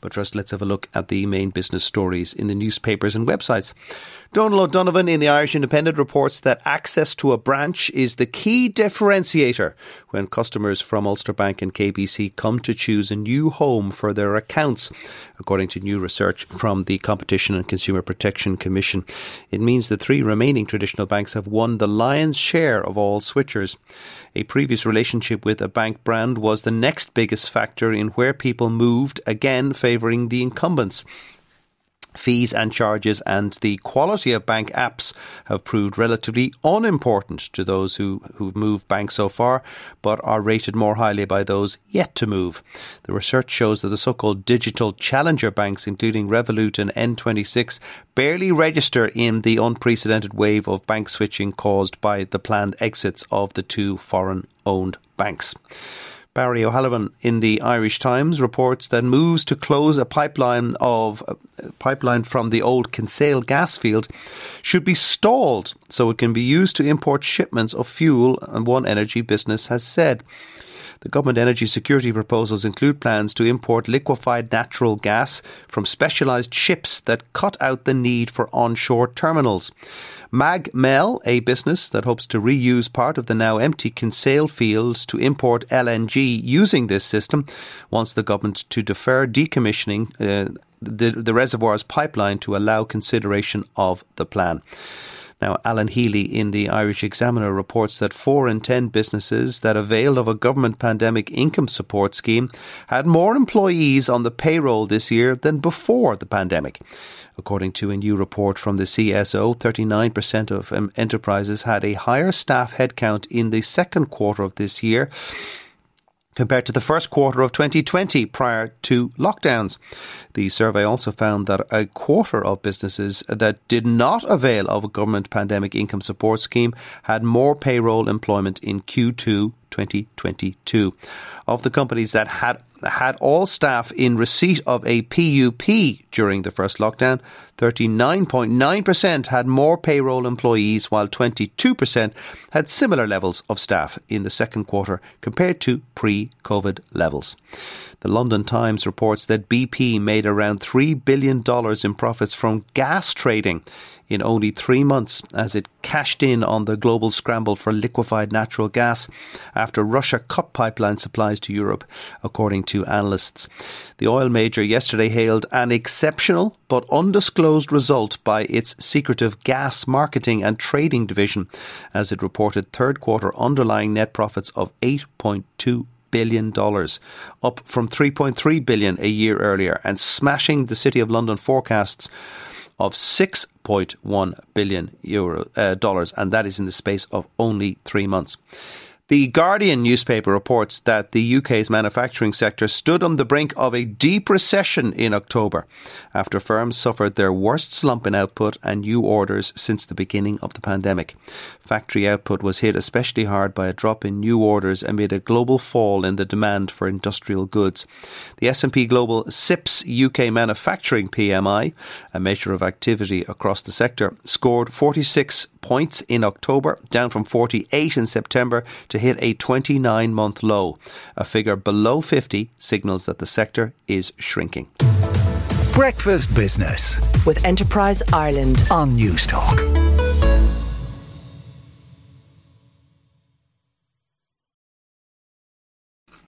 But first, let's have a look at the main business stories in the newspapers and websites. Donal O'Donovan in the Irish Independent reports that access to a branch is the key differentiator when customers from Ulster Bank and KBC come to choose a new home for their accounts, according to new research from the Competition and Consumer Protection Commission. It means the three remaining traditional banks have won the lion's share of all switchers. A previous relationship with a bank brand was the next biggest factor in where people moved, again favouring the incumbents fees and charges and the quality of bank apps have proved relatively unimportant to those who, who've moved banks so far, but are rated more highly by those yet to move. The research shows that the so-called digital challenger banks, including Revolut and N26, barely register in the unprecedented wave of bank switching caused by the planned exits of the two foreign owned banks. Barry O'Halloran in the Irish Times reports that moves to close a pipeline of a pipeline from the old Kinsale gas field should be stalled so it can be used to import shipments of fuel, and one energy business has said. The government energy security proposals include plans to import liquefied natural gas from specialised ships that cut out the need for onshore terminals. MagMel, a business that hopes to reuse part of the now empty Kinsale field to import LNG using this system, wants the government to defer decommissioning uh, the, the reservoir's pipeline to allow consideration of the plan. Now, Alan Healy in the Irish Examiner reports that four in ten businesses that availed of a government pandemic income support scheme had more employees on the payroll this year than before the pandemic. According to a new report from the CSO, 39% of um, enterprises had a higher staff headcount in the second quarter of this year compared to the first quarter of 2020 prior to lockdowns. The survey also found that a quarter of businesses that did not avail of a government pandemic income support scheme had more payroll employment in Q2 2022. Of the companies that had had all staff in receipt of a PUP during the first lockdown, 39.9% had more payroll employees, while 22% had similar levels of staff in the second quarter compared to pre COVID levels. The London Times reports that BP made around $3 billion in profits from gas trading in only three months as it cashed in on the global scramble for liquefied natural gas after Russia cut pipeline supplies to Europe, according to analysts. The oil major yesterday hailed an exceptional but undisclosed result by its secretive gas marketing and trading division as it reported third quarter underlying net profits of 8.2 billion dollars, up from 3.3 billion a year earlier and smashing the City of London forecasts of 6.1 billion euro uh, dollars, and that is in the space of only three months. The Guardian newspaper reports that the UK's manufacturing sector stood on the brink of a deep recession in October after firms suffered their worst slump in output and new orders since the beginning of the pandemic. Factory output was hit especially hard by a drop in new orders amid a global fall in the demand for industrial goods. The S&P Global CIPS UK manufacturing PMI, a measure of activity across the sector, scored 46 points in October, down from 48 in September to hit a 29 month low. A figure below 50 signals that the sector is shrinking. Breakfast Business with Enterprise Ireland on Newstalk.